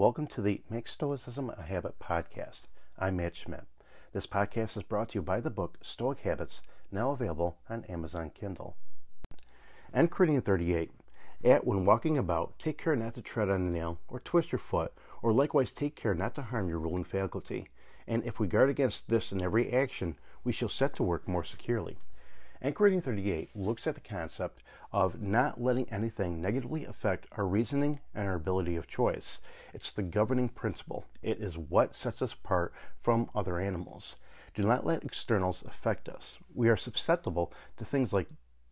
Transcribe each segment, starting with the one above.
welcome to the Make Stoicism a Habit podcast. I'm Matt Schmidt. This podcast is brought to you by the book Stoic Habits, now available on Amazon Kindle. And Enchiridion 38. At when walking about, take care not to tread on a nail or twist your foot, or likewise take care not to harm your ruling faculty. And if we guard against this in every action, we shall set to work more securely. Enchiridion 38 looks at the concept of not letting anything negatively affect our reasoning and our ability of choice. It's the governing principle. It is what sets us apart from other animals. Do not let externals affect us. We are susceptible to things like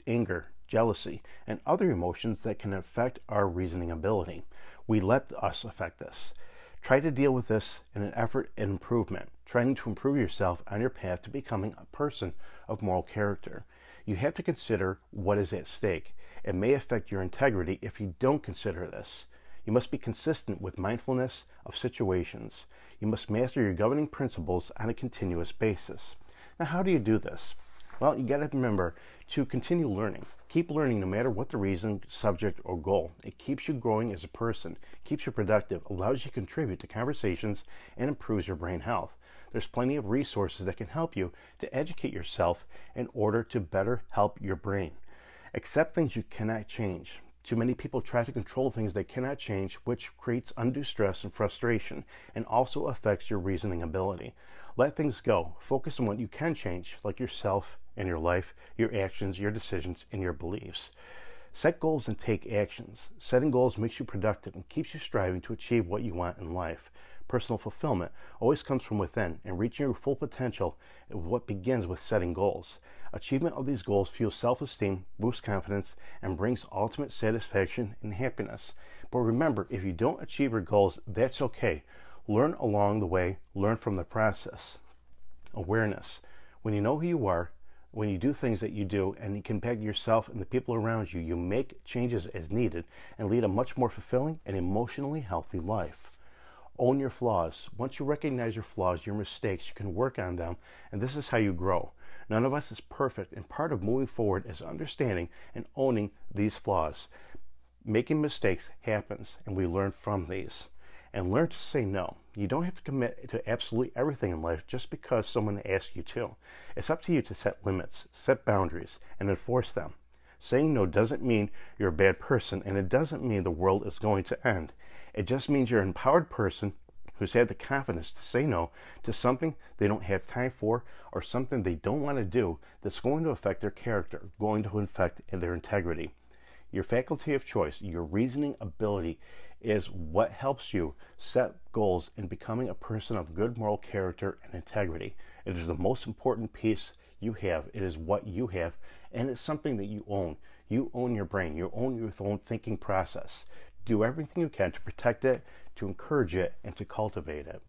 anger, jealousy, and other emotions that can affect our reasoning ability. We let us affect us. Try to deal with this in an effort at improvement, trying to improve yourself on your path to becoming a person of moral character. You have to consider what is at stake. It may affect your integrity if you don't consider this. You must be consistent with mindfulness of situations. You must master your governing principles on a continuous basis. Now, how do you do this? Well, you got to remember to continue learning. Keep learning no matter what the reason, subject, or goal. It keeps you growing as a person, keeps you productive, allows you to contribute to conversations, and improves your brain health. There's plenty of resources that can help you to educate yourself in order to better help your brain. Accept things you cannot change. Too many people try to control things they cannot change, which creates undue stress and frustration and also affects your reasoning ability. Let things go. Focus on what you can change, like yourself and your life, your actions, your decisions, and your beliefs. Set goals and take actions. Setting goals makes you productive and keeps you striving to achieve what you want in life. Personal fulfillment always comes from within, and reaching your full potential is what begins with setting goals. Achievement of these goals fuels self esteem, boosts confidence, and brings ultimate satisfaction and happiness. But remember, if you don't achieve your goals, that's okay. Learn along the way, learn from the process. Awareness. When you know who you are, when you do things that you do and you can impact yourself and the people around you, you make changes as needed and lead a much more fulfilling and emotionally healthy life. Own your flaws. Once you recognize your flaws, your mistakes, you can work on them, and this is how you grow. None of us is perfect, and part of moving forward is understanding and owning these flaws. Making mistakes happens, and we learn from these. And learn to say no. You don't have to commit to absolutely everything in life just because someone asks you to. It's up to you to set limits, set boundaries, and enforce them. Saying no doesn't mean you're a bad person, and it doesn't mean the world is going to end. It just means you're an empowered person who's had the confidence to say no to something they don't have time for or something they don't want to do that's going to affect their character, going to affect their integrity. Your faculty of choice, your reasoning ability, is what helps you set goals in becoming a person of good moral character and integrity. It is the most important piece you have. It is what you have, and it's something that you own. You own your brain. You own your own thinking process do everything you can to protect it, to encourage it, and to cultivate it.